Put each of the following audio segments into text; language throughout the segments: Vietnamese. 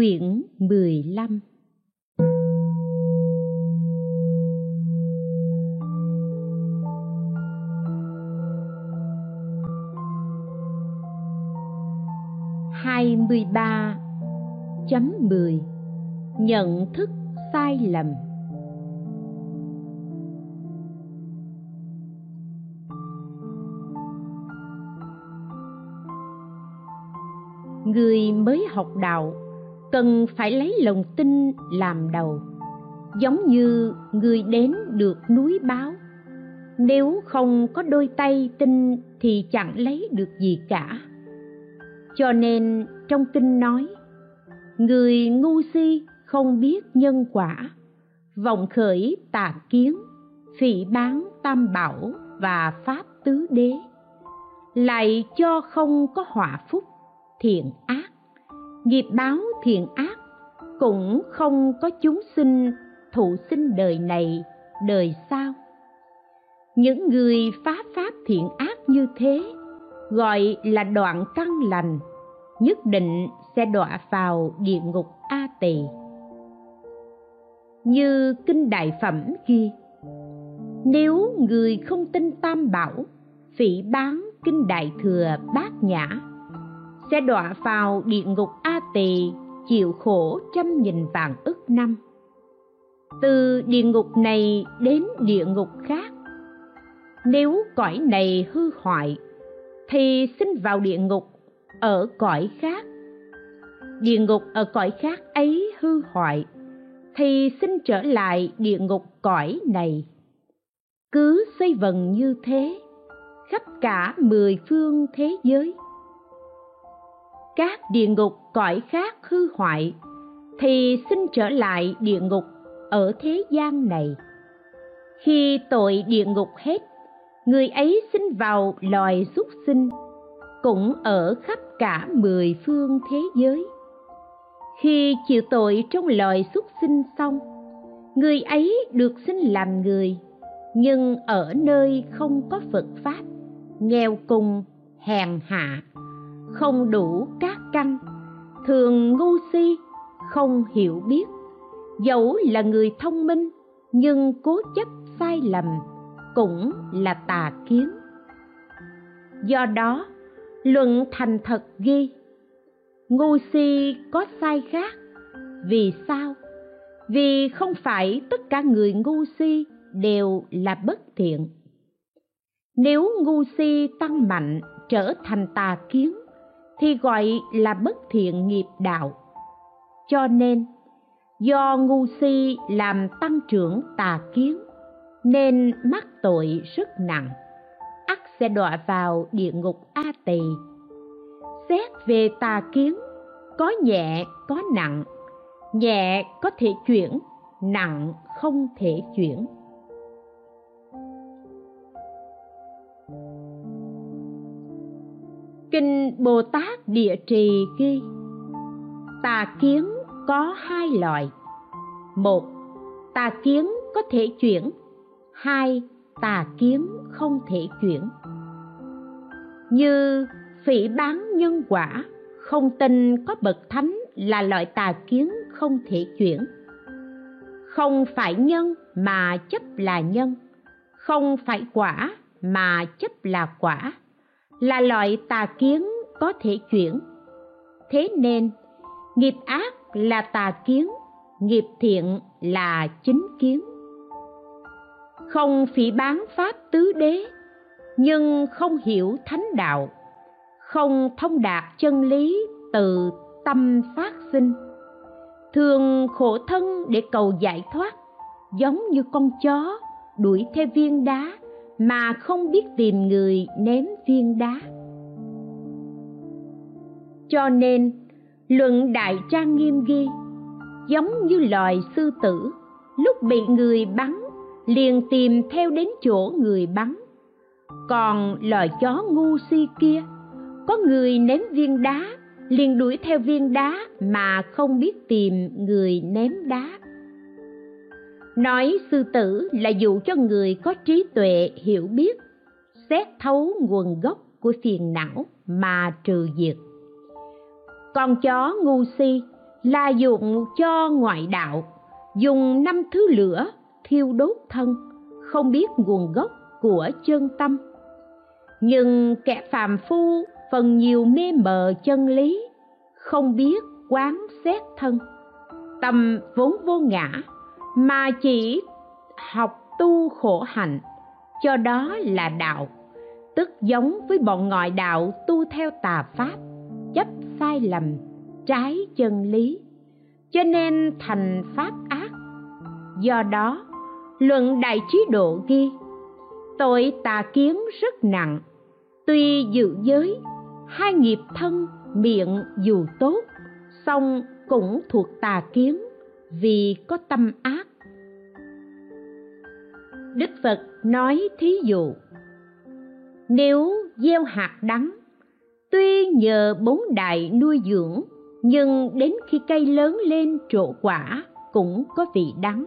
quyển 15 23.10 Nhận thức sai lầm. Người mới học đạo cần phải lấy lòng tin làm đầu. Giống như người đến được núi báo. Nếu không có đôi tay tin thì chẳng lấy được gì cả. Cho nên trong kinh nói, người ngu si không biết nhân quả, vọng khởi tà kiến, phỉ bán tam bảo và pháp tứ đế. Lại cho không có họa phúc, thiện ác nghiệp báo thiện ác, cũng không có chúng sinh thụ sinh đời này, đời sau. Những người phá pháp thiện ác như thế, gọi là đoạn căn lành, nhất định sẽ đọa vào địa ngục a tỳ. Như kinh đại phẩm ghi, nếu người không tin tam bảo, phỉ bán kinh đại thừa bát nhã sẽ đọa vào địa ngục a tỳ, chịu khổ trăm nghìn vạn ức năm. Từ địa ngục này đến địa ngục khác, nếu cõi này hư hoại, thì xin vào địa ngục ở cõi khác. Địa ngục ở cõi khác ấy hư hoại, thì xin trở lại địa ngục cõi này. Cứ xây vần như thế, khắp cả mười phương thế giới các địa ngục cõi khác hư hoại, thì xin trở lại địa ngục ở thế gian này. Khi tội địa ngục hết, người ấy xin vào loài súc sinh, cũng ở khắp cả mười phương thế giới. Khi chịu tội trong loài súc sinh xong, người ấy được sinh làm người, nhưng ở nơi không có phật pháp, nghèo cùng, hèn hạ không đủ các căn. Thường ngu si, không hiểu biết. Dẫu là người thông minh, nhưng cố chấp sai lầm cũng là tà kiến. Do đó, luận thành thật ghi, ngu si có sai khác. Vì sao? Vì không phải tất cả người ngu si đều là bất thiện. Nếu ngu si tăng mạnh trở thành tà kiến thì gọi là bất thiện nghiệp đạo. Cho nên, do ngu si làm tăng trưởng tà kiến, nên mắc tội rất nặng, ắt sẽ đọa vào địa ngục a tỳ. Xét về tà kiến, có nhẹ, có nặng, nhẹ có thể chuyển, nặng không thể chuyển. Kinh bồ tát địa trì ghi tà kiến có hai loại một tà kiến có thể chuyển. Hai tà kiến không thể chuyển. Như phỉ bán nhân quả, không tin có bậc thánh là loại tà kiến không thể chuyển. Không phải nhân mà chấp là nhân, không phải quả mà chấp là quả là loại tà kiến có thể chuyển. Thế nên, nghiệp ác là tà kiến, nghiệp thiện là chính kiến. Không phỉ bán pháp tứ đế, nhưng không hiểu thánh đạo, không thông đạt chân lý từ tâm phát sinh. Thường khổ thân để cầu giải thoát, giống như con chó đuổi theo viên đá mà không biết tìm người ném viên đá. Cho nên, luận đại trang nghiêm ghi, giống như loài sư tử, lúc bị người bắn, liền tìm theo đến chỗ người bắn. Còn loài chó ngu si kia, có người ném viên đá, liền đuổi theo viên đá mà không biết tìm người ném đá nói sư tử là dụ cho người có trí tuệ hiểu biết, xét thấu nguồn gốc của phiền não mà trừ diệt. Con chó ngu si là dụng cho ngoại đạo, dùng năm thứ lửa thiêu đốt thân, không biết nguồn gốc của chân tâm. Nhưng kẻ phàm phu phần nhiều mê mờ chân lý, không biết quán xét thân. Tâm vốn vô ngã mà chỉ học tu khổ hạnh, cho đó là đạo, tức giống với bọn ngoại đạo tu theo tà pháp, chấp sai lầm, trái chân lý, cho nên thành pháp ác. Do đó, luận đại trí độ ghi, tội tà kiến rất nặng, tuy dự giới, hai nghiệp thân miệng dù tốt, song cũng thuộc tà kiến vì có tâm ác đức phật nói thí dụ, nếu gieo hạt đắng, tuy nhờ bốn đại nuôi dưỡng, nhưng đến khi cây lớn lên trổ quả cũng có vị đắng.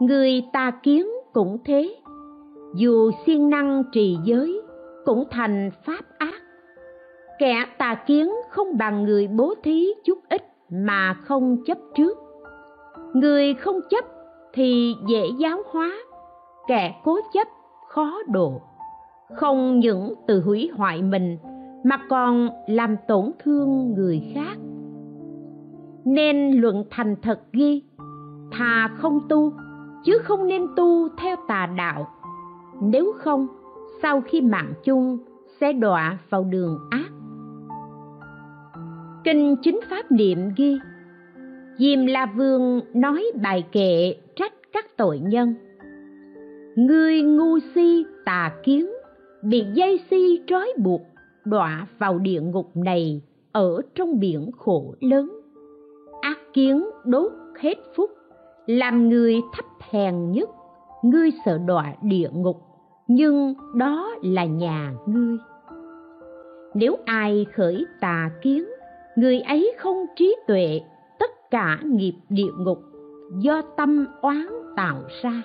Người ta kiến cũng thế, dù siêng năng trì giới cũng thành pháp ác. Kẻ tà kiến không bằng người bố thí chút ít mà không chấp trước. Người không chấp thì dễ giáo hóa, kẻ cố chấp khó độ. Không những tự hủy hoại mình, mà còn làm tổn thương người khác. Nên luận thành thật ghi, thà không tu, chứ không nên tu theo tà đạo. Nếu không, sau khi mạng chung, sẽ đọa vào đường ác. Kinh chính pháp niệm ghi, diêm la vương nói bài kệ các tội nhân. Ngươi ngu si tà kiến, bị dây si trói buộc, đọa vào địa ngục này, ở trong biển khổ lớn. Ác kiến đốt hết phúc, làm người thấp hèn nhất. Ngươi sợ đọa địa ngục, nhưng đó là nhà ngươi. Nếu ai khởi tà kiến, người ấy không trí tuệ, tất cả nghiệp địa ngục do tâm oán tạo ra.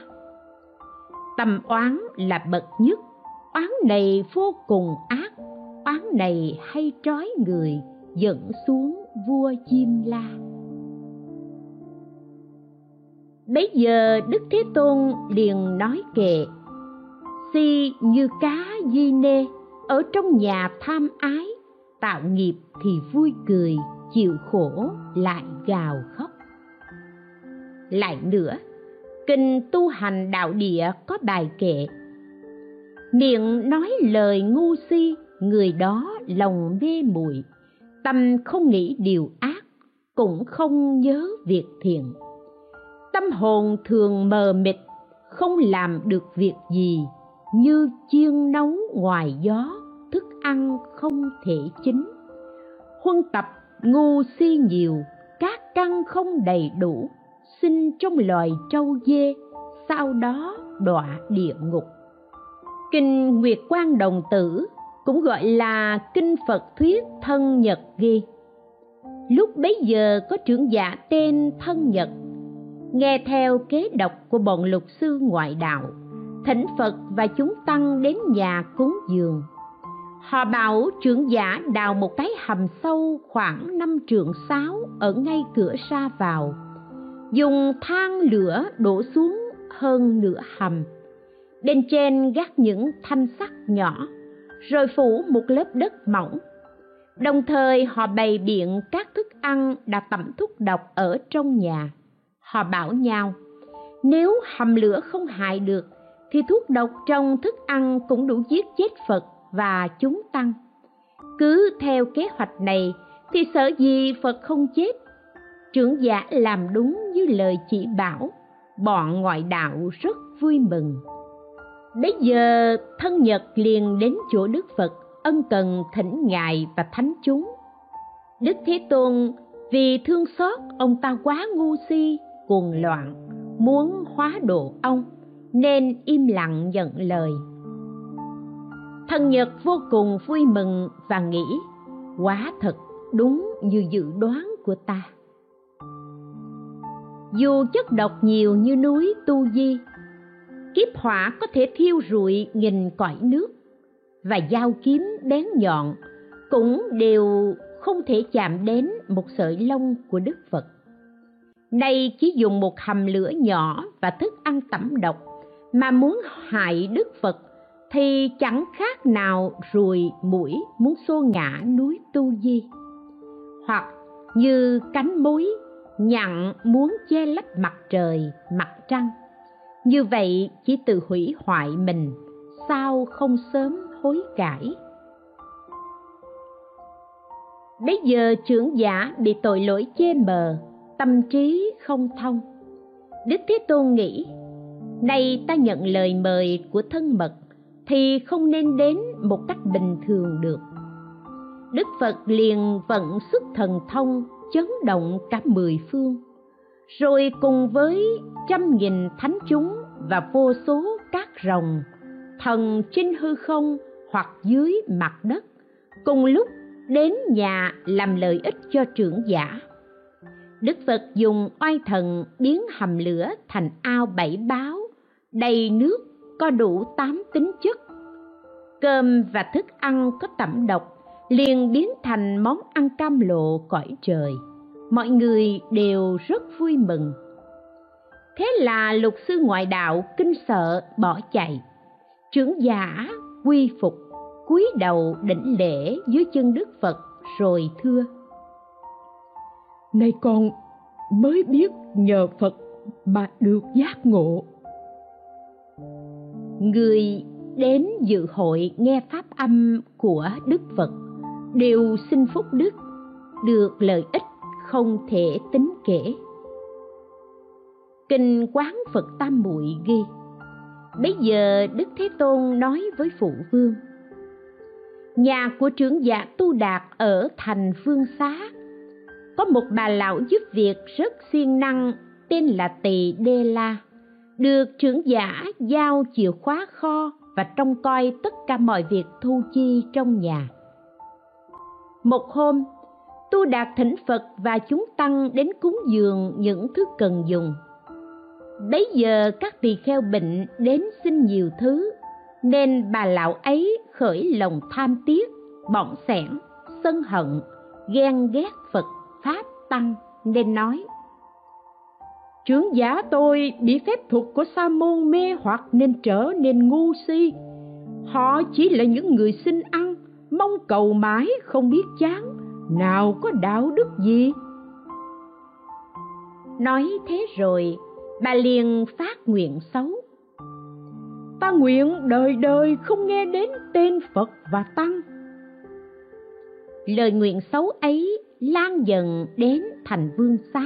Tâm oán là bậc nhất. Oán này vô cùng ác, oán này hay trói người, dẫn xuống vua chim la. Bấy giờ đức thế tôn liền nói kệ si như cá di nê, ở trong nhà tham ái, tạo nghiệp thì vui cười, chịu khổ lại gào khóc lại nữa. Kinh tu hành đạo địa có bài kệ. Miệng nói lời ngu si, người đó lòng mê muội. Tâm không nghĩ điều ác, cũng không nhớ việc thiện. Tâm hồn thường mờ mịt, không làm được việc gì, như chiên nấu ngoài gió, thức ăn không thể chín. Huân tập ngu si nhiều, các căn không đầy đủ sinh trong loài trâu dê, sau đó đọa địa ngục. Kinh nguyệt quan đồng tử cũng gọi là kinh phật thuyết thân nhật ghi. Lúc bấy giờ có trưởng giả tên thân nhật, nghe theo kế độc của bọn lục sư ngoại đạo, thỉnh phật và chúng tăng đến nhà cúng dường. Họ bảo trưởng giả đào một cái hầm sâu khoảng năm trượng sáu ở ngay cửa ra vào dùng than lửa đổ xuống hơn nửa hầm. Bên trên gác những thanh sắt nhỏ, rồi phủ một lớp đất mỏng. Đồng thời họ bày biện các thức ăn đã tẩm thuốc độc ở trong nhà. Họ bảo nhau, nếu hầm lửa không hại được, thì thuốc độc trong thức ăn cũng đủ giết chết phật và chúng tăng. Cứ theo kế hoạch này thì sợ gì phật không chết trưởng giả làm đúng như lời chỉ bảo bọn ngoại đạo rất vui mừng bấy giờ thân Nhật liền đến chỗ Đức Phật ân cần thỉnh ngài và thánh chúng. Đức Thế Tôn vì thương xót ông ta quá ngu si, cuồng loạn, muốn hóa độ ông nên im lặng nhận lời. Thân Nhật vô cùng vui mừng và nghĩ quá thật đúng như dự đoán của ta. Dù chất độc nhiều như núi Tu Di, kiếp hỏa có thể thiêu rụi nghìn cõi nước và dao kiếm bén nhọn cũng đều không thể chạm đến một sợi lông của đức phật. Nay chỉ dùng một hầm lửa nhỏ và thức ăn tẩm độc mà muốn hại đức phật thì chẳng khác nào ruồi mũi muốn xô ngã núi tu di. Hoặc như cánh mối nhặn muốn che lấp mặt trời, mặt trăng. Như vậy chỉ tự hủy hoại mình, sao không sớm hối cải? Bấy giờ trưởng giả bị tội lỗi chê mờ, tâm trí không thông. Đức thế tôn nghĩ, nay ta nhận lời mời của thân mật thì không nên đến một cách bình thường được. Đức phật liền vận xuất thần thông chấn động cả mười phương. Rồi cùng với trăm nghìn thánh chúng và vô số các rồng, thần trên hư không hoặc dưới mặt đất, cùng lúc đến nhà làm lợi ích cho trưởng giả. Đức phật dùng oai thần biến hầm lửa thành ao bảy báo, đầy nước có đủ tám tính chất. Cơm và thức ăn có tẩm độc liền biến thành món ăn cam lộ cõi trời. Mọi người đều rất vui mừng. Thế là lục sư ngoại đạo kinh sợ bỏ chạy. Trưởng giả quy phục cúi đầu đỉnh lễ dưới chân đức phật rồi thưa. Nay con mới biết nhờ phật mà được giác ngộ. Người đến dự hội nghe pháp âm của đức phật đều xin phúc đức, được lợi ích không thể tính kể. Kinh quán phật tam muội ghi Bấy giờ đức thế tôn nói với phụ vương, nhà của trưởng giả tu đạt ở thành phương xá, có một bà lão giúp việc rất siêng năng, tên là tỳ đê la, được trưởng giả giao chìa khóa kho và trông coi tất cả mọi việc thu chi trong nhà một hôm, tu đạt thỉnh phật và chúng tăng đến cúng dường những thứ cần dùng. Bấy giờ các tỳ kheo bệnh đến xin nhiều thứ, nên bà lão ấy khởi lòng tham tiếc bọn sẻn, sân hận, ghen ghét phật pháp tăng, nên nói trưởng giả tôi bị phép thuật của sa môn mê hoặc nên trở nên ngu si. Họ chỉ là những người xin ăn mong cầu mãi không biết chán. Nào có đạo đức gì? Nói thế rồi, bà liền phát nguyện xấu. Ta nguyện đời đời không nghe đến tên phật và tăng. Lời nguyện xấu ấy lan dần đến thành vương xá.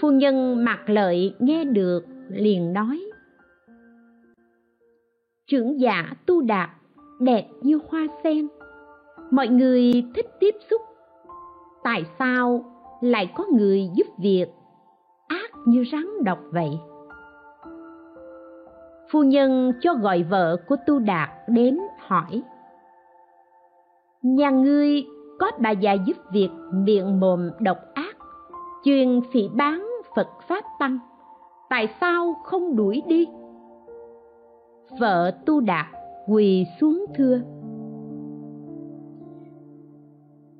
Phu nhân mặc lợi nghe được liền nói, trưởng giả tu đạt đẹp như hoa sen. Mọi người thích tiếp xúc. Tại sao lại có người giúp việc ác như rắn độc vậy? Phu nhân cho gọi vợ của tu đạt đến hỏi. Nhà ngươi có bà già giúp việc miệng mồm độc ác, chuyên phỉ bán phật pháp tăng. Tại sao không đuổi đi? Vợ tu đạt quỳ xuống thưa.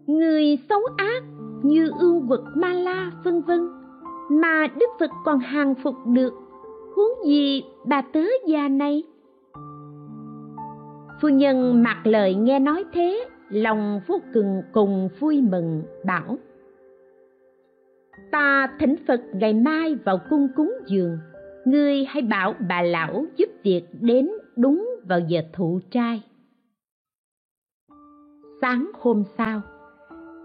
Người xấu ác như ương vực ma la vân vân, mà đức phật còn hàng phục được, huống gì bà tớ già này? Phu nhân mặc lời nghe nói thế, lòng vô cùng cùng vui mừng, bảo, ta thỉnh phật ngày mai vào cung cúng dường, ngươi hãy bảo bà lão giúp việc đến đúng vào giờ thụ trai. Sáng hôm sau,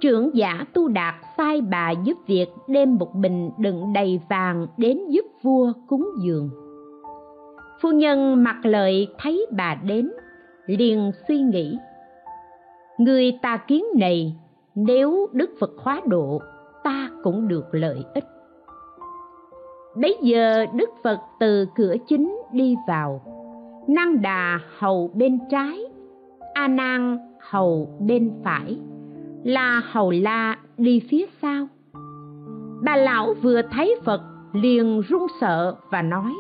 trưởng giả tu đạt sai bà giúp việc đem một bình đựng đầy vàng đến giúp vua cúng dường. Phu nhân mặc lợi thấy bà đến, liền suy nghĩ, người ta kiến này, nếu đức phật hóa độ, ta cũng được lợi ích. Bấy giờ đức phật từ cửa chính đi vào năng đà hầu bên trái, a nan hầu bên phải, la hầu la đi phía sau. Bà lão vừa thấy phật liền run sợ và nói,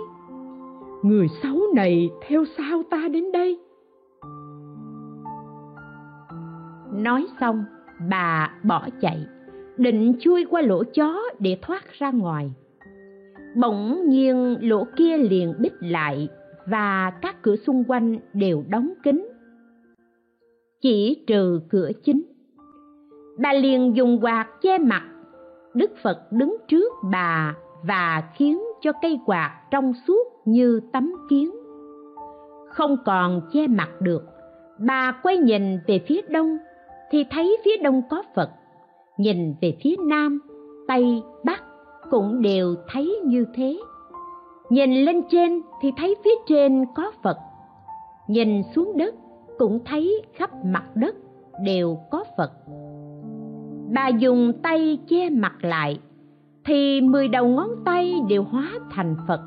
người xấu này theo sao ta đến đây? Nói xong, bà bỏ chạy, định chui qua lỗ chó để thoát ra ngoài. Bỗng nhiên lỗ kia liền bít lại và các cửa xung quanh đều đóng kín. Chỉ trừ cửa chính. Bà liền dùng quạt che mặt. Đức phật đứng trước bà và khiến cho cây quạt trong suốt như tấm kiến. Không còn che mặt được. Bà quay nhìn về phía đông, thì thấy phía đông có phật. Nhìn về phía nam, tây, bắc cũng đều thấy như thế nhìn lên trên thì thấy phía trên có phật. Nhìn xuống đất cũng thấy khắp mặt đất đều có phật. Bà dùng tay che mặt lại thì mười đầu ngón tay đều hóa thành phật.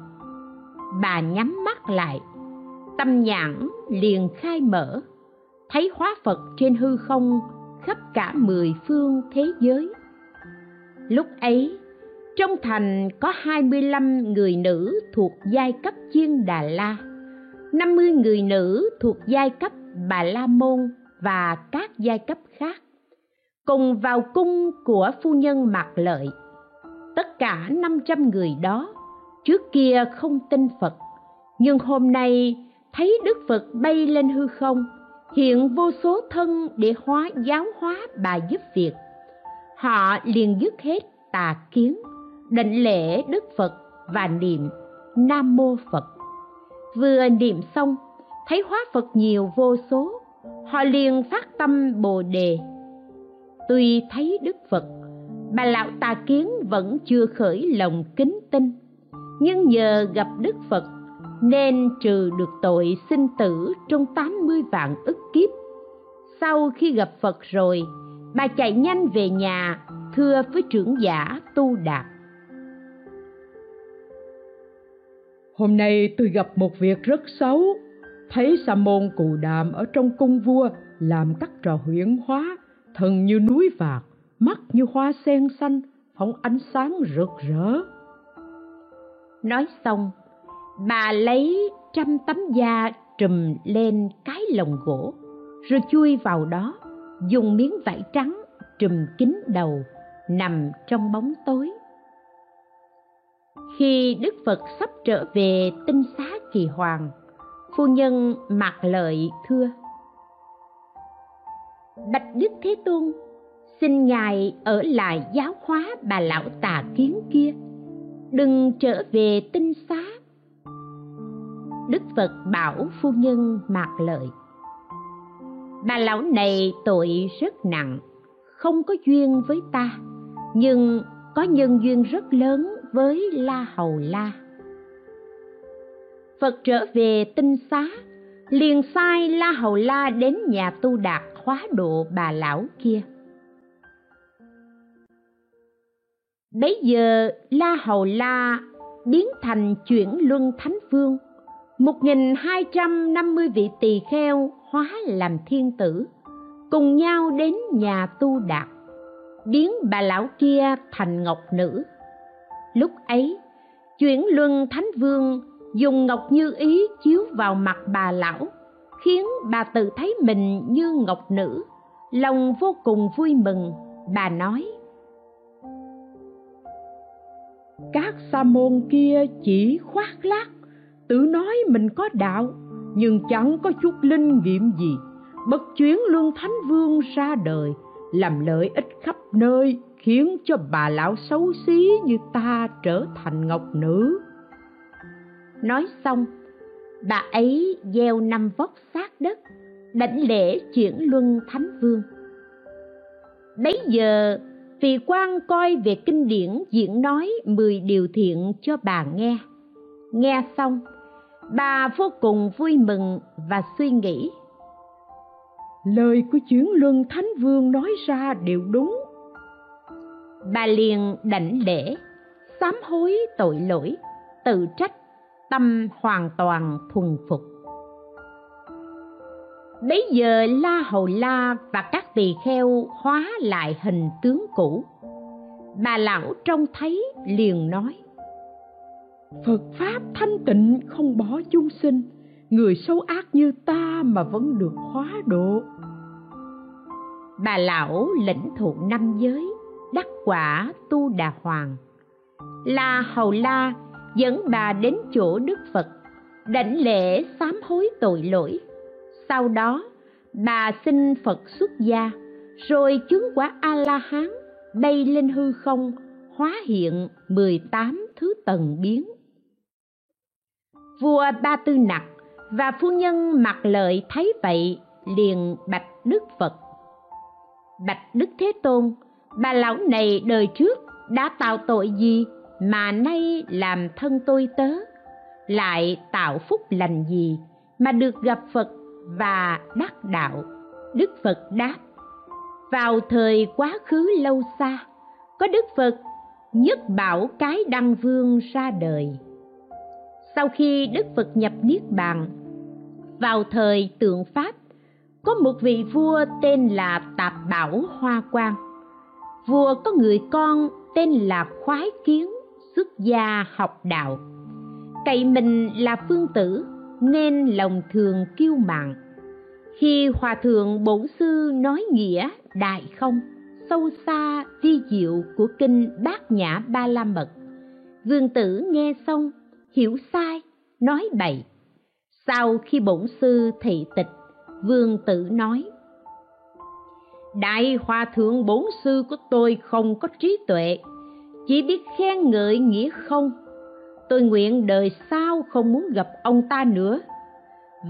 Bà nhắm mắt lại, tâm nhãn liền khai mở, thấy hóa phật trên hư không khắp cả mười phương thế giới. Lúc ấy trong thành có 25 người nữ thuộc giai cấp chiên Đà La, 50 người nữ thuộc giai cấp Bà La Môn và các giai cấp khác, cùng vào cung của phu nhân Mạc Lợi. Tất cả 500 người đó trước kia không tin Phật, nhưng hôm nay thấy Đức Phật bay lên hư không, hiện vô số thân để hóa giáo hóa bà giúp việc. Họ liền dứt hết tà kiến định lễ đức phật và niệm nam mô phật vừa niệm xong thấy hóa phật nhiều vô số họ liền phát tâm bồ đề tuy thấy đức phật bà lão tà kiến vẫn chưa khởi lòng kính tin nhưng nhờ gặp đức phật nên trừ được tội sinh tử trong 80 vạn ức kiếp. Sau khi gặp Phật rồi, bà chạy nhanh về nhà thưa với trưởng giả Tu Đạt. Hôm nay tôi gặp một việc rất xấu. Thấy sa môn cù đàm ở trong cung vua làm các trò huyễn hóa thần như núi vạc, mắt như hoa sen xanh, phóng ánh sáng rực rỡ. Nói xong, bà lấy trăm tấm da trùm lên cái lồng gỗ, rồi chui vào đó, dùng miếng vải trắng trùm kín đầu nằm trong bóng tối khi đức phật sắp trở về tinh xá kỳ hoàng, phu nhân mạc lợi thưa, bạch đức thế tôn, xin ngài ở lại giáo hóa bà lão tà kiến kia. Đừng trở về tinh xá. Đức phật bảo phu nhân mạc lợi, bà lão này tội rất nặng, không có duyên với ta, nhưng có nhân duyên rất lớn với La Hầu La. Phật trở về tinh xá, liền sai La Hầu La đến nhà tu đạt khóa độ bà lão kia. Bấy giờ La Hầu La biến thành chuyển luân thánh vương, một nghìn hai trăm năm mươi vị tỳ kheo hóa làm thiên tử, cùng nhau đến nhà tu đạt, biến bà lão kia thành ngọc nữ lúc ấy, chuyển luân thánh vương dùng ngọc như ý chiếu vào mặt bà lão, khiến bà tự thấy mình như ngọc nữ. Lòng vô cùng vui mừng, bà nói, các sa môn kia chỉ khoác lác, tự nói mình có đạo, nhưng chẳng có chút linh nghiệm gì. Bất chuyến luân thánh vương ra đời, làm lợi ích khắp nơi khiến cho bà lão xấu xí như ta trở thành ngọc nữ. Nói xong, bà ấy gieo năm vóc sát đất, đảnh lễ chuyển luân thánh vương. Bấy giờ vị quan coi về kinh điển diễn nói mười điều thiện cho bà nghe. Nghe xong, bà vô cùng vui mừng và suy nghĩ. Lời của chuyển luân thánh vương nói ra đều đúng bà liền đảnh lễ sám hối tội lỗi tự trách tâm hoàn toàn thuần phục. Bấy giờ la hầu la và các tỳ kheo hóa lại hình tướng cũ. Bà lão trông thấy liền nói phật pháp thanh tịnh không bỏ chúng sinh người xấu ác như ta mà vẫn được hóa độ. Bà lão lĩnh thụ năm giới đắc quả tu đà hoàng. La hầu la dẫn bà đến chỗ đức phật, đảnh lễ sám hối tội lỗi. Sau đó, bà xin phật xuất gia, rồi chứng quả a la hán bay lên hư không, hóa hiện 18 thứ tầng biến. Vua ba tư nặc và phu nhân mặc lợi thấy vậy, liền bạch đức phật. Bạch đức thế tôn bà lão này đời trước đã tạo tội gì mà nay làm thân tôi tớ? Lại tạo phúc lành gì mà được gặp phật và đắc đạo? Đức phật đáp, vào thời quá khứ lâu xa, có đức phật nhất bảo cái đăng vương ra đời. Sau khi đức phật nhập niết bàn, vào thời tượng pháp, có một vị vua tên là tạp bảo hoa quang vua có người con tên là khoái kiến, xuất gia học đạo. Cậy mình là phương tử, nên lòng thường kiêu mạn. Khi hòa thượng bổn sư nói nghĩa đại không, sâu xa vi diệu của kinh bát nhã ba la mật, vương tử nghe xong, hiểu sai, nói bậy. Sau khi bổn sư thị tịch, vương tử nói đại hòa thượng bổn sư của tôi không có trí tuệ, chỉ biết khen ngợi nghĩa không. Tôi nguyện đời sau không muốn gặp ông ta nữa.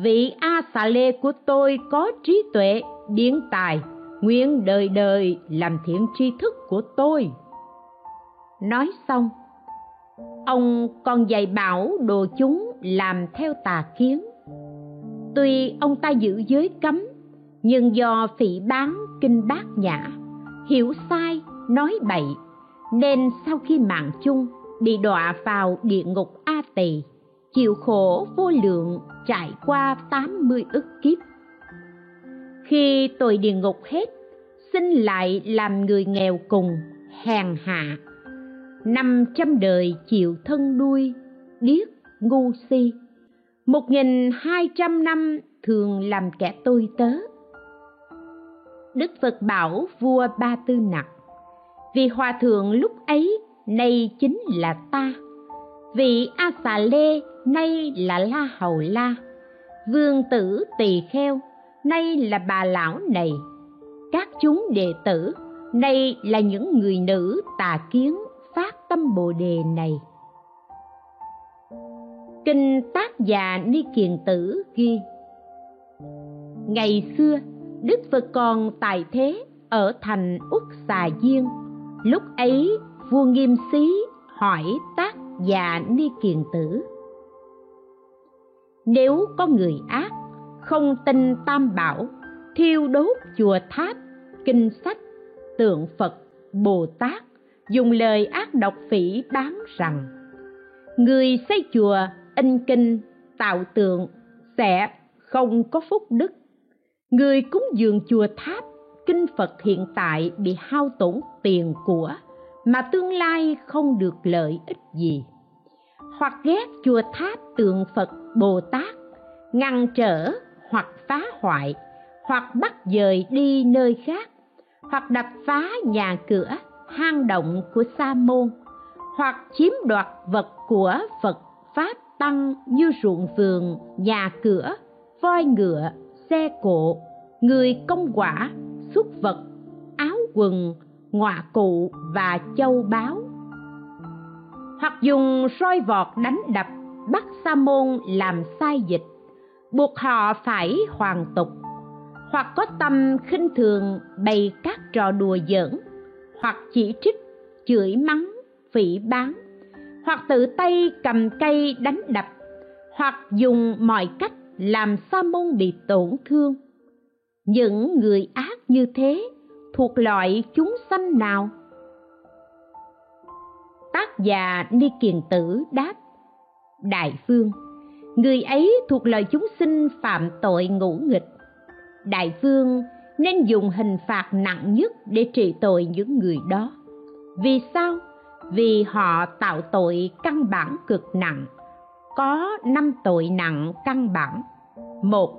Vị a xà lê của tôi có trí tuệ, biến tài, nguyện đời đời làm thiện tri thức của tôi. Nói xong, ông còn dạy bảo đồ chúng làm theo tà kiến. Tuy ông ta giữ giới cấm nhưng do phỉ bán kinh bát nhã, hiểu sai, nói bậy, nên sau khi mạng chung, bị đọa vào địa ngục a tỳ, chịu khổ vô lượng trải qua tám mươi ức kiếp. Khi tội địa ngục hết sinh lại làm người nghèo cùng, hèn hạ, năm trăm đời chịu thân đuôi điếc, ngu si. Một nghìn hai trăm năm thường làm kẻ tôi tớ đức phật bảo vua ba tư nặc, vì hòa thượng lúc ấy nay chính là ta vị a xà lê nay là la hầu la, vương tử tỳ kheo nay là bà lão này, các chúng đệ tử nay là những người nữ tà kiến phát tâm bồ đề này. Kinh tác già ni kiền tử ghi, ngày xưa đức phật còn tại thế ở thành uất xà diên. Lúc ấy, vua nghiêm xí hỏi tác và ni kiền tử, nếu có người ác không tin tam bảo, thiêu đốt chùa tháp, kinh sách, tượng phật, bồ tát, dùng lời ác độc phỉ bán rằng, người xây chùa in kinh tạo tượng sẽ không có phúc đức người cúng dường chùa tháp, kinh phật hiện tại bị hao tổn tiền của, mà tương lai không được lợi ích gì. Hoặc ghét chùa tháp tượng phật bồ tát, ngăn trở hoặc phá hoại, hoặc bắt dời đi nơi khác, hoặc đập phá nhà cửa, hang động của sa môn, hoặc chiếm đoạt vật của phật pháp tăng như ruộng vườn, nhà cửa, voi ngựa xe cộ người công quả xuất vật áo quần ngọa cụ và châu báu. Hoặc dùng roi vọt đánh đập bắt sa môn làm sai dịch buộc họ phải hoàn tục. Hoặc có tâm khinh thường bày các trò đùa giỡn hoặc chỉ trích chửi mắng phỉ báng, hoặc tự tay cầm cây đánh đập hoặc dùng mọi cách làm sa môn bị tổn thương. Những người ác như thế thuộc loại chúng sanh nào? Tác giả ni kiền tử đáp, đại vương, người ấy thuộc loại chúng sinh phạm tội ngũ nghịch. Đại vương nên dùng hình phạt nặng nhất để trị tội những người đó. Vì sao? Vì họ tạo tội căn bản cực nặng có năm tội nặng căn bản. Một,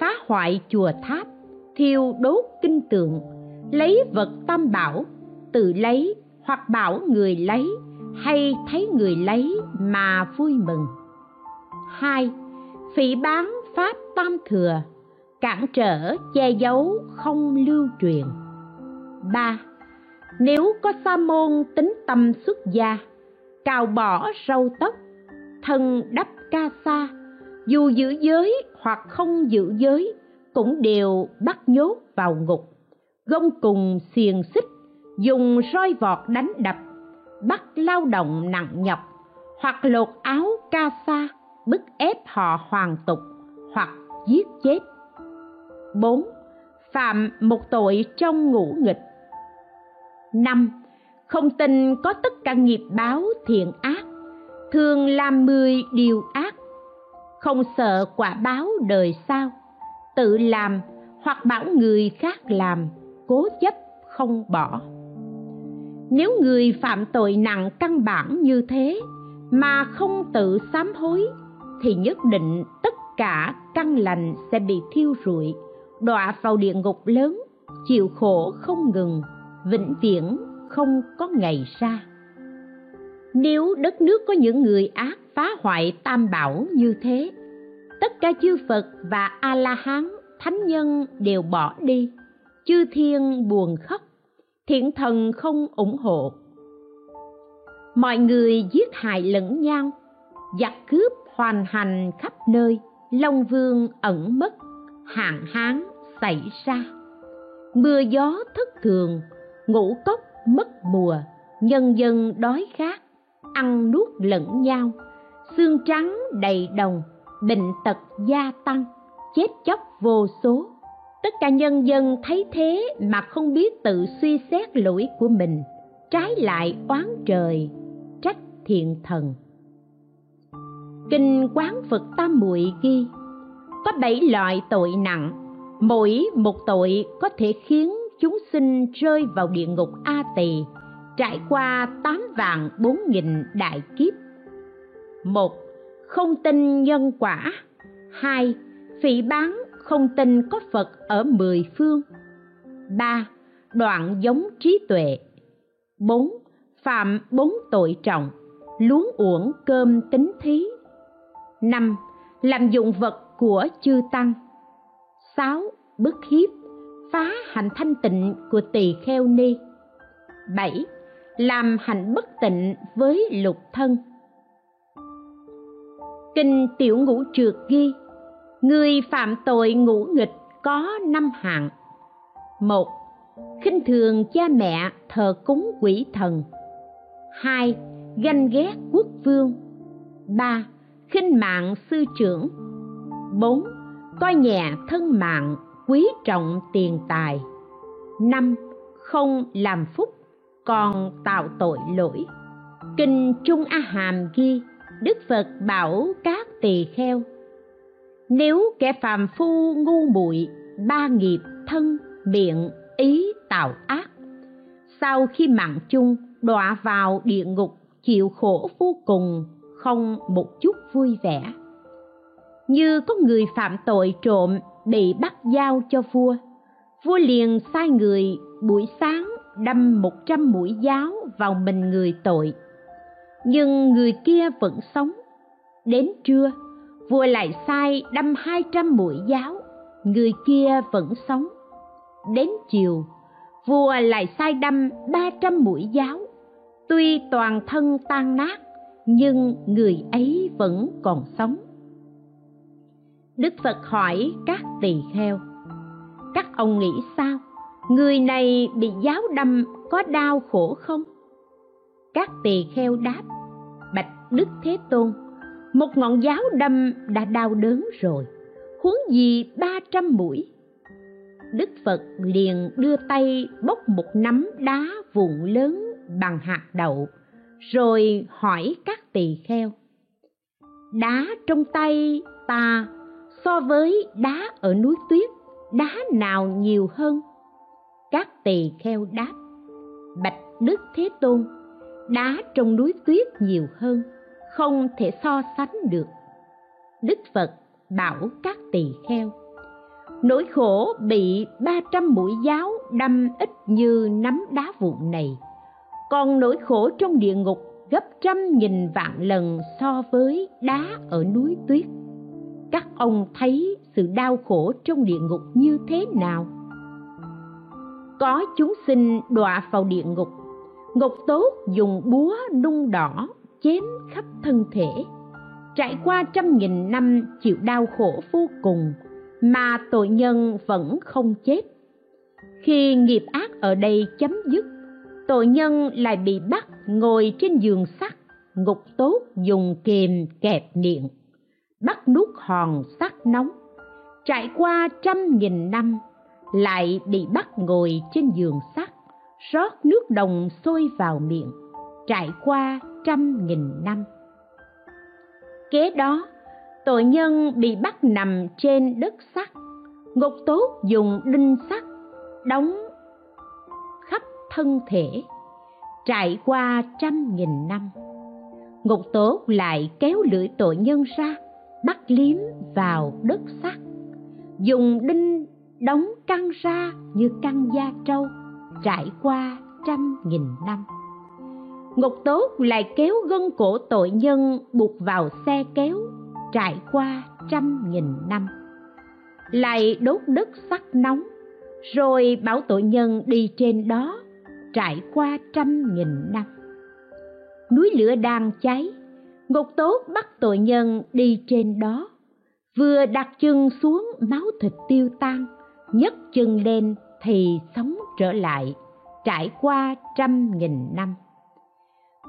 phá hoại chùa tháp, thiêu đốt kinh tượng, lấy vật tam bảo, tự lấy hoặc bảo người lấy hay thấy người lấy mà vui mừng. Hai, phỉ bán pháp tam thừa, cản trở che giấu không lưu truyền. Ba, nếu có sa môn tính tâm xuất gia, cào bỏ râu tóc thân đắp ca sa dù giữ giới hoặc không giữ giới, cũng đều bắt nhốt vào ngục gông cùng xiềng xích, dùng roi vọt đánh đập, bắt lao động nặng nhọc, hoặc lột áo ca sa, bức ép họ hoàn tục hoặc giết chết 4. Phạm một tội trong ngũ nghịch 5. Không tin có tất cả nghiệp báo thiện ác Thường làm mười điều ác. Không sợ quả báo đời sau, Tự làm hoặc bảo người khác làm, Cố chấp không bỏ. Nếu người phạm tội nặng căn bản như thế, Mà không tự sám hối, Thì nhất định tất cả căn lành sẽ bị thiêu rụi, đọa vào địa ngục lớn, chịu khổ không ngừng, vĩnh viễn không có ngày ra nếu đất nước có những người ác phá hoại tam bảo như thế, tất cả chư phật và a la hán thánh nhân đều bỏ đi. Chư thiên buồn khóc, thiện thần không ủng hộ. Mọi người giết hại lẫn nhau, giặc cướp hoàn hành khắp nơi, long vương ẩn mất, hạn hán xảy ra. Mưa gió thất thường, ngũ cốc mất mùa, nhân dân đói khát ăn nuốt lẫn nhau. Xương trắng đầy đồng, bệnh tật gia tăng, chết chóc vô số. Tất cả nhân dân thấy thế mà không biết tự suy xét lỗi của mình. Trái lại oán trời, trách thiện thần. Kinh quán phật tam muội ghi, có bảy loại tội nặng. Mỗi một tội có thể khiến chúng sinh rơi vào địa ngục a tỳ trải qua tám vạn bốn nghìn đại kiếp. Một không tin nhân quả. Hai phỉ bán không tin có phật ở mười phương. Ba đoạn giống trí tuệ. Bốn phạm bốn tội trọng luống uổng cơm tính thí. Năm làm dụng vật của chư tăng. Sáu Bức hiếp, phá hạnh thanh tịnh của tỳ kheo ni. Bảy làm hạnh bất tịnh với lục thân. Kinh Tiểu Ngũ Trượt ghi, Người phạm tội ngũ nghịch có năm hạng. Một, khinh thường cha mẹ thờ cúng quỷ thần. Hai, ganh ghét quốc vương. Ba, khinh mạng sư trưởng. Bốn, coi nhẹ thân mạng, quý trọng tiền tài. Năm, không làm phúc còn tạo tội lỗi. Kinh trung a hàm ghi, đức phật bảo các tỳ kheo, nếu kẻ phàm phu ngu muội, ba nghiệp thân, miệng, ý, tạo ác, sau khi mạng chung, đọa vào địa ngục, chịu khổ vô cùng, không một chút vui vẻ. Như có người phạm tội trộm, bị bắt giao cho vua vua liền sai người buổi sáng đâm một trăm mũi giáo vào mình người tội. Nhưng người kia vẫn sống. Đến trưa, vua lại sai đâm hai trăm mũi giáo. Người kia vẫn sống. Đến chiều, vua lại sai đâm ba trăm mũi giáo. Tuy toàn thân tan nát, nhưng người ấy vẫn còn sống. Đức phật hỏi các tỳ kheo, các ông nghĩ sao? Người này bị giáo đâm có đau khổ không? Các tỳ kheo đáp, bạch đức thế tôn, một ngọn giáo đâm đã đau đớn rồi, huống gì ba trăm mũi. Đức phật liền đưa tay bốc một nắm đá vụn lớn bằng hạt đậu, rồi hỏi các tỳ kheo, đá trong tay ta so với đá ở núi tuyết, đá nào nhiều hơn? Các tỳ kheo đáp, bạch đức thế tôn, đá trong núi tuyết nhiều hơn, không thể so sánh được. Đức phật bảo các tỳ kheo, nỗi khổ bị ba trăm mũi giáo đâm ít như nắm đá vụn này, còn nỗi khổ trong địa ngục gấp trăm nghìn vạn lần so với đá ở núi tuyết. Các ông thấy sự đau khổ trong địa ngục như thế nào? Có chúng sinh đọa vào địa ngục. Ngục tốt dùng búa nung đỏ, chém khắp thân thể. Trải qua trăm nghìn năm chịu đau khổ vô cùng, mà tội nhân vẫn không chết. Khi nghiệp ác ở đây chấm dứt, tội nhân lại bị bắt ngồi trên giường sắt. Ngục tốt dùng kềm kẹp miệng, bắt nuốt hòn sắt nóng. Trải qua trăm nghìn năm lại bị bắt ngồi trên giường sắt, rót nước đồng sôi vào miệng, trải qua trăm nghìn năm. Kế đó, tội nhân bị bắt nằm trên đất sắt, ngục tốt dùng đinh sắt đóng khắp thân thể, trải qua trăm nghìn năm. Ngục tốt lại kéo lưỡi tội nhân ra, bắt liếm vào đất sắt, dùng đinh đóng căng ra như căng da trâu, trải qua trăm nghìn năm. Ngục tốt lại kéo gân cổ tội nhân buộc vào xe kéo, trải qua trăm nghìn năm. Lại đốt đất sắt nóng, rồi bảo tội nhân đi trên đó, trải qua trăm nghìn năm. Núi lửa đang cháy ngục tốt bắt tội nhân đi trên đó, vừa đặt chân xuống máu thịt tiêu tan nhấc chân lên thì sống trở lại, trải qua trăm nghìn năm.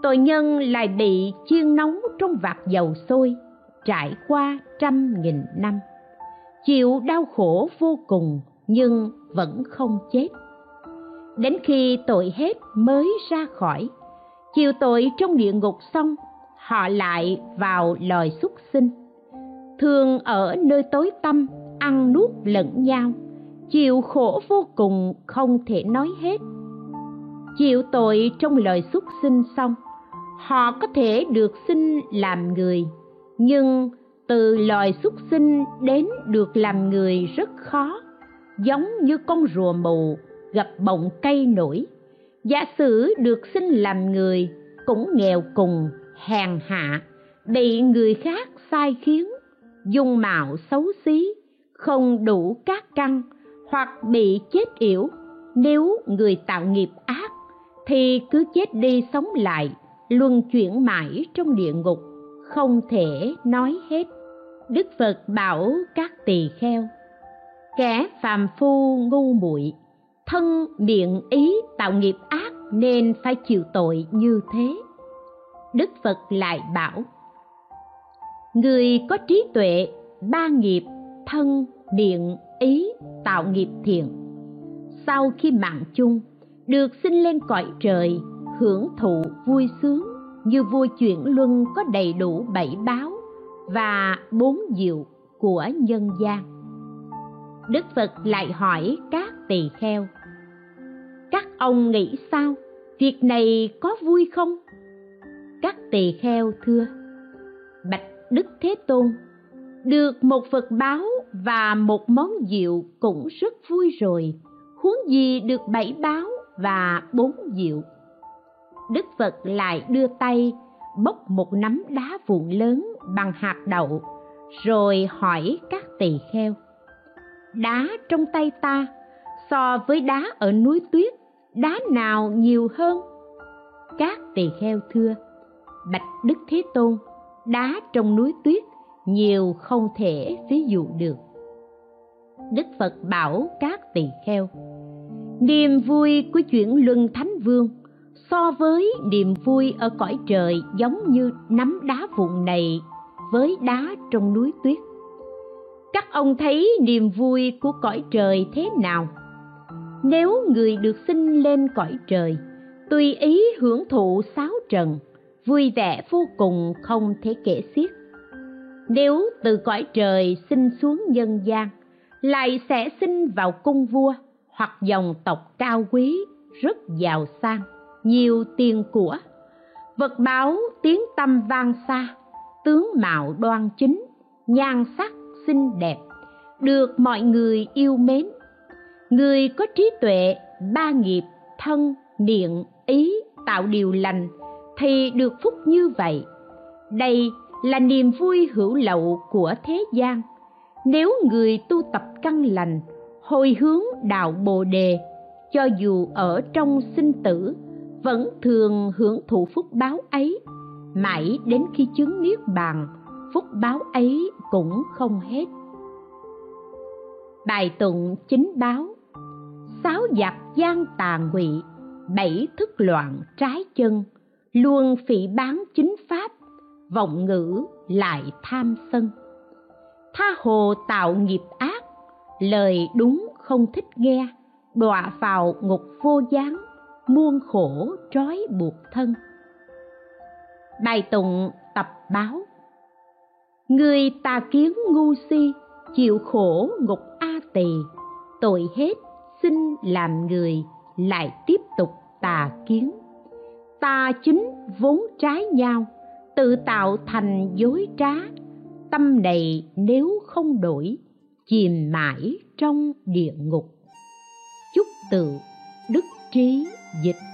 Tội nhân lại bị chiên nóng trong vạc dầu sôi, trải qua trăm nghìn năm. Chịu đau khổ vô cùng nhưng vẫn không chết. Đến khi tội hết mới ra khỏi, chịu tội trong địa ngục xong, họ lại vào loài xuất sinh. Thường ở nơi tối tăm, ăn nuốt lẫn nhau chịu khổ vô cùng, không thể nói hết. Chịu tội trong lời xuất sinh xong, họ có thể được sinh làm người. Nhưng từ loài xuất sinh đến được làm người rất khó. Giống như con rùa mù gặp bọng cây nổi. Giả sử được sinh làm người, cũng nghèo cùng, hèn hạ, bị người khác sai khiến, dung mạo xấu xí, không đủ các căn hoặc bị chết yểu. Nếu người tạo nghiệp ác, thì cứ chết đi sống lại, luân chuyển mãi trong địa ngục, không thể nói hết. Đức phật bảo các tỳ kheo, kẻ phàm phu ngu muội, thân miệng ý tạo nghiệp ác nên phải chịu tội như thế. Đức phật lại bảo, người có trí tuệ, ba nghiệp, thân, miệng ý tạo nghiệp thiện. Sau khi mạng chung, được sinh lên cõi trời, hưởng thụ vui sướng, như vua chuyển luân có đầy đủ bảy báo và bốn diệu của nhân gian. Đức phật lại hỏi các tỳ kheo, các ông nghĩ sao? Việc này có vui không? Các tỳ kheo thưa, bạch đức thế tôn được một phật báo và một món rượu cũng rất vui rồi. Huống gì được bảy báo và bốn rượu? Đức phật lại đưa tay, bốc một nắm đá vụn lớn bằng hạt đậu, rồi hỏi các tỳ kheo, đá trong tay ta so với đá ở núi tuyết, đá nào nhiều hơn? Các tỳ kheo thưa, bạch đức thế tôn, đá trong núi tuyết nhiều không thể ví dụ được. Đức phật bảo các tỳ kheo, niềm vui của chuyển luân thánh vương so với niềm vui ở cõi trời giống như nắm đá vụn này với đá trong núi tuyết. Các ông thấy niềm vui của cõi trời thế nào? Nếu người được sinh lên cõi trời, tùy ý hưởng thụ sáu trần, vui vẻ vô cùng không thể kể xiết nếu từ cõi trời sinh xuống nhân gian, lại sẽ sinh vào cung vua hoặc dòng tộc cao quý rất giàu sang, nhiều tiền của. Vật báo tiếng tâm vang xa, tướng mạo đoan chính, nhan sắc xinh đẹp, được mọi người yêu mến. Người có trí tuệ, ba nghiệp, thân, miệng, ý, tạo điều lành thì được phúc như vậy. Đây là niềm vui hữu lậu của thế gian. Nếu người tu tập căn lành, hồi hướng đạo bồ đề, cho dù ở trong sinh tử, vẫn thường hưởng thụ phúc báo ấy. Mãi đến khi chứng niết bàn, phúc báo ấy cũng không hết. Bài tụng chính báo sáu giặc gian tàn ngụy, bảy thức loạn trái chân luôn phỉ bán chính pháp vọng ngữ lại tham sân. Tha hồ tạo nghiệp ác, lời đúng không thích nghe, đọa vào ngục vô gián, muôn khổ trói buộc thân. Bài tụng tập báo. Người tà kiến ngu si, chịu khổ ngục a tỳ, tội hết xin làm người lại tiếp tục tà kiến. Tà chính vốn trái nhau tự tạo thành dối trá, tâm này nếu không đổi, chìm mãi trong địa ngục. Chúc tự đức trí dịch.